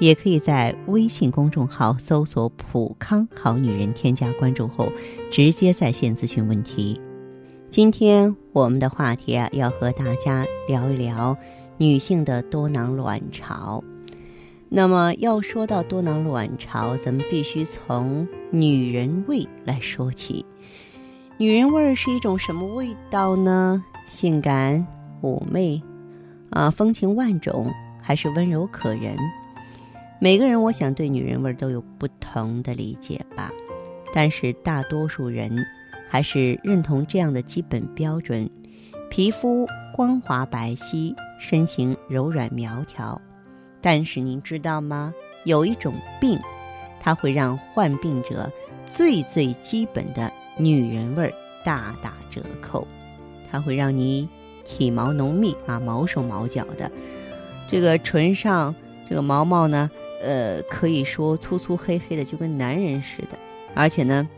也可以在微信公众号搜索“普康好女人”，添加关注后直接在线咨询问题。今天我们的话题啊，要和大家聊一聊女性的多囊卵巢。那么要说到多囊卵巢，咱们必须从女人味来说起。女人味是一种什么味道呢？性感、妩媚，啊，风情万种，还是温柔可人？每个人，我想对女人味都有不同的理解吧。但是大多数人还是认同这样的基本标准：皮肤光滑白皙，身形柔软苗条。但是您知道吗？有一种病，它会让患病者最最基本的女人味大打折扣。它会让你体毛浓密啊，毛手毛脚的，这个唇上这个毛毛呢，呃，可以说粗粗黑黑的，就跟男人似的。而且呢，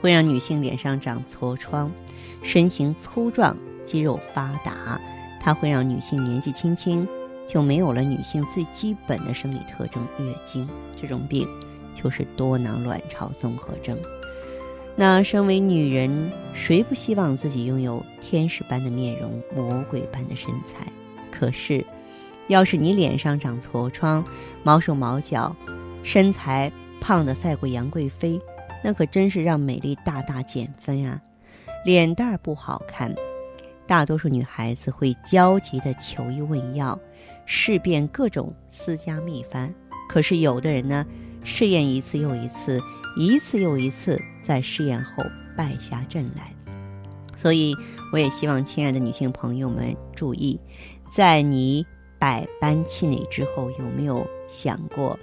会让女性脸上长痤疮，身形粗壮，肌肉发达。它会让女性年纪轻轻。就没有了女性最基本的生理特征——月经。这种病就是多囊卵巢综合征。那身为女人，谁不希望自己拥有天使般的面容、魔鬼般的身材？可是，要是你脸上长痤疮、毛手毛脚，身材胖的赛过杨贵妃，那可真是让美丽大大减分啊！脸蛋儿不好看，大多数女孩子会焦急地求医问药。试遍各种私家秘方，可是有的人呢，试验一次又一次，一次又一次，在试验后败下阵来。所以，我也希望亲爱的女性朋友们注意，在你百般气馁之后，有没有想过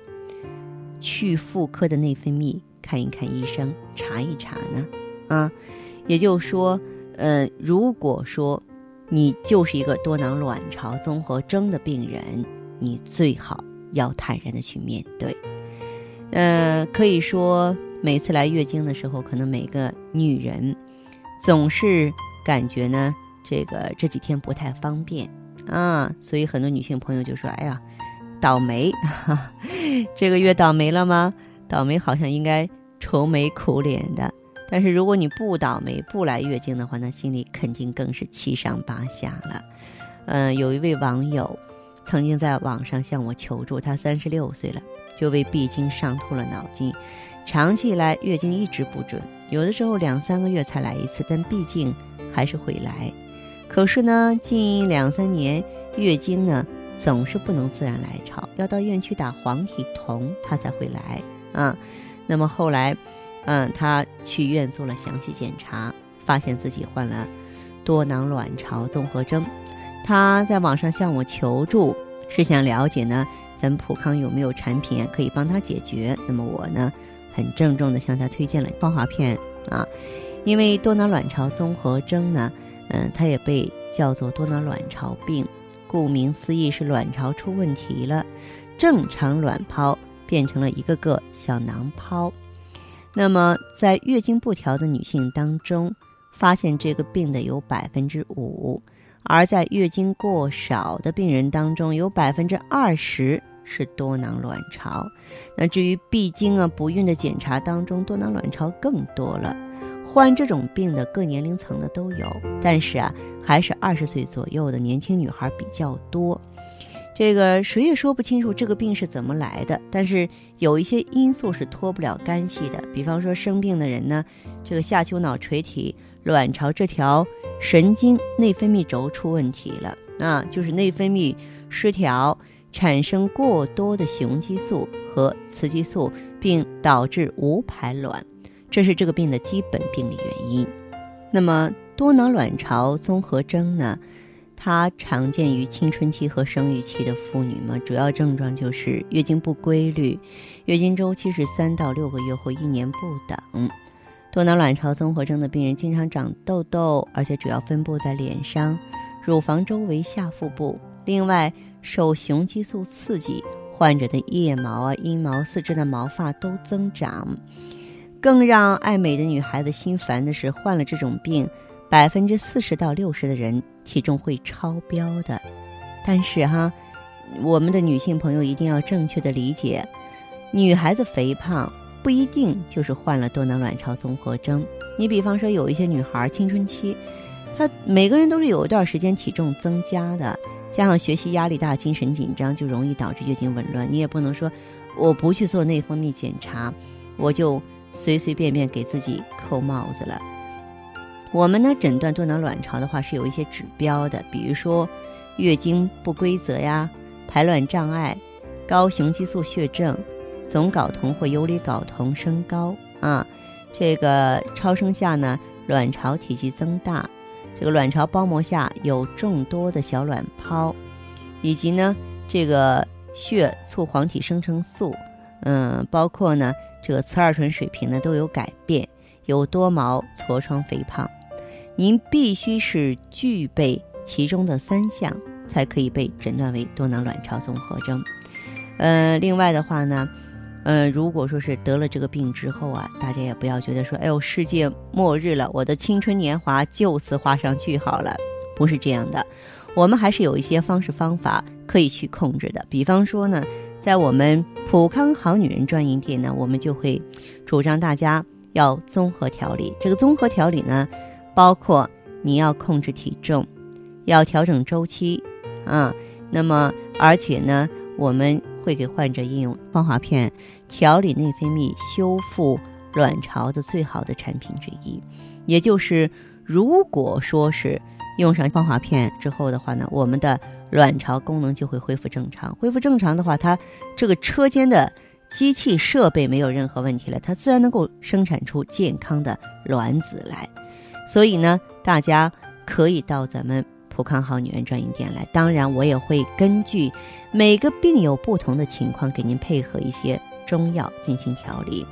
去妇科的内分泌看一看医生，查一查呢？啊，也就是说，呃，如果说。你就是一个多囊卵巢综合征的病人，你最好要坦然的去面对。呃，可以说每次来月经的时候，可能每个女人总是感觉呢，这个这几天不太方便啊，所以很多女性朋友就说：“哎呀，倒霉，这个月倒霉了吗？倒霉好像应该愁眉苦脸的。”但是如果你不倒霉不来月经的话，那心里肯定更是七上八下了。嗯，有一位网友曾经在网上向我求助，他三十六岁了，就为闭经伤透了脑筋，长期以来月经一直不准，有的时候两三个月才来一次，但毕竟还是会来。可是呢，近两三年月经呢总是不能自然来潮，要到医院去打黄体酮，她才会来啊。那么后来。嗯，他去医院做了详细检查，发现自己患了多囊卵巢综合征。他在网上向我求助，是想了解呢，咱们普康有没有产品可以帮他解决。那么我呢，很郑重地向他推荐了芳华片啊，因为多囊卵巢综合征呢，嗯，它也被叫做多囊卵巢病，顾名思义是卵巢出问题了，正常卵泡变成了一个个小囊泡。那么，在月经不调的女性当中，发现这个病的有百分之五；而在月经过少的病人当中，有百分之二十是多囊卵巢。那至于闭经啊、不孕的检查当中，多囊卵巢更多了。患这种病的各年龄层的都有，但是啊，还是二十岁左右的年轻女孩比较多。这个谁也说不清楚这个病是怎么来的，但是有一些因素是脱不了干系的。比方说生病的人呢，这个下丘脑垂体卵巢这条神经内分泌轴出问题了啊，就是内分泌失调，产生过多的雄激素和雌激素，并导致无排卵，这是这个病的基本病理原因。那么多囊卵巢综合征呢？它常见于青春期和生育期的妇女嘛，主要症状就是月经不规律，月经周期是三到六个月或一年不等。多囊卵巢综合征的病人经常长痘痘，而且主要分布在脸上、乳房周围、下腹部。另外，受雄激素刺激，患者的腋毛啊、阴毛、四肢的毛发都增长。更让爱美的女孩子心烦的是，患了这种病，百分之四十到六十的人体重会超标的。但是哈，我们的女性朋友一定要正确的理解，女孩子肥胖。不一定就是患了多囊卵巢综合征。你比方说，有一些女孩青春期，她每个人都是有一段时间体重增加的，加上学习压力大、精神紧张，就容易导致月经紊乱。你也不能说我不去做内分泌检查，我就随随便便给自己扣帽子了。我们呢，诊断多囊卵巢的话是有一些指标的，比如说月经不规则呀、排卵障碍、高雄激素血症。总睾酮或游离睾酮升高啊，这个超声下呢，卵巢体积增大，这个卵巢包膜下有众多的小卵泡，以及呢，这个血促黄体生成素，嗯，包括呢，这个雌二醇水平呢都有改变，有多毛、痤疮、肥胖，您必须是具备其中的三项，才可以被诊断为多囊卵巢综合征。呃，另外的话呢。嗯，如果说是得了这个病之后啊，大家也不要觉得说，哎呦，世界末日了，我的青春年华就此画上句号了，不是这样的。我们还是有一些方式方法可以去控制的。比方说呢，在我们普康好女人专营店呢，我们就会主张大家要综合调理。这个综合调理呢，包括你要控制体重，要调整周期啊，那么而且呢，我们。会给患者应用芳华片调理内分泌、修复卵巢的最好的产品之一。也就是，如果说是用上芳华片之后的话呢，我们的卵巢功能就会恢复正常。恢复正常的话，它这个车间的机器设备没有任何问题了，它自然能够生产出健康的卵子来。所以呢，大家可以到咱们。普康好女人专营店来，当然我也会根据每个病友不同的情况，给您配合一些中药进行调理。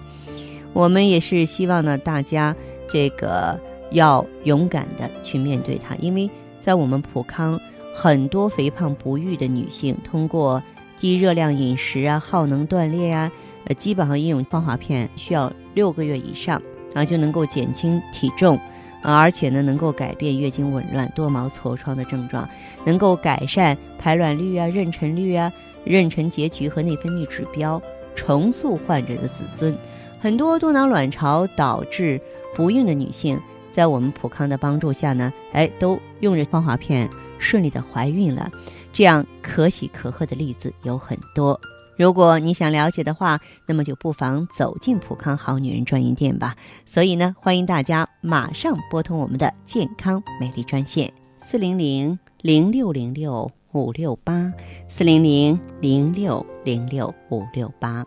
我们也是希望呢，大家这个要勇敢的去面对它，因为在我们普康，很多肥胖不育的女性，通过低热量饮食啊、耗能锻炼啊，呃，基本上应用芳华片需要六个月以上啊，就能够减轻体重。啊，而且呢，能够改变月经紊乱、多毛、痤疮的症状，能够改善排卵率啊、妊娠率啊、妊娠结局和内分泌指标，重塑患者的自尊。很多多囊卵巢导致不孕的女性，在我们普康的帮助下呢，哎，都用着芳华片顺利的怀孕了。这样可喜可贺的例子有很多。如果你想了解的话，那么就不妨走进普康好女人专营店吧。所以呢，欢迎大家马上拨通我们的健康美丽专线：四零零零六零六五六八，四零零零六零六五六八。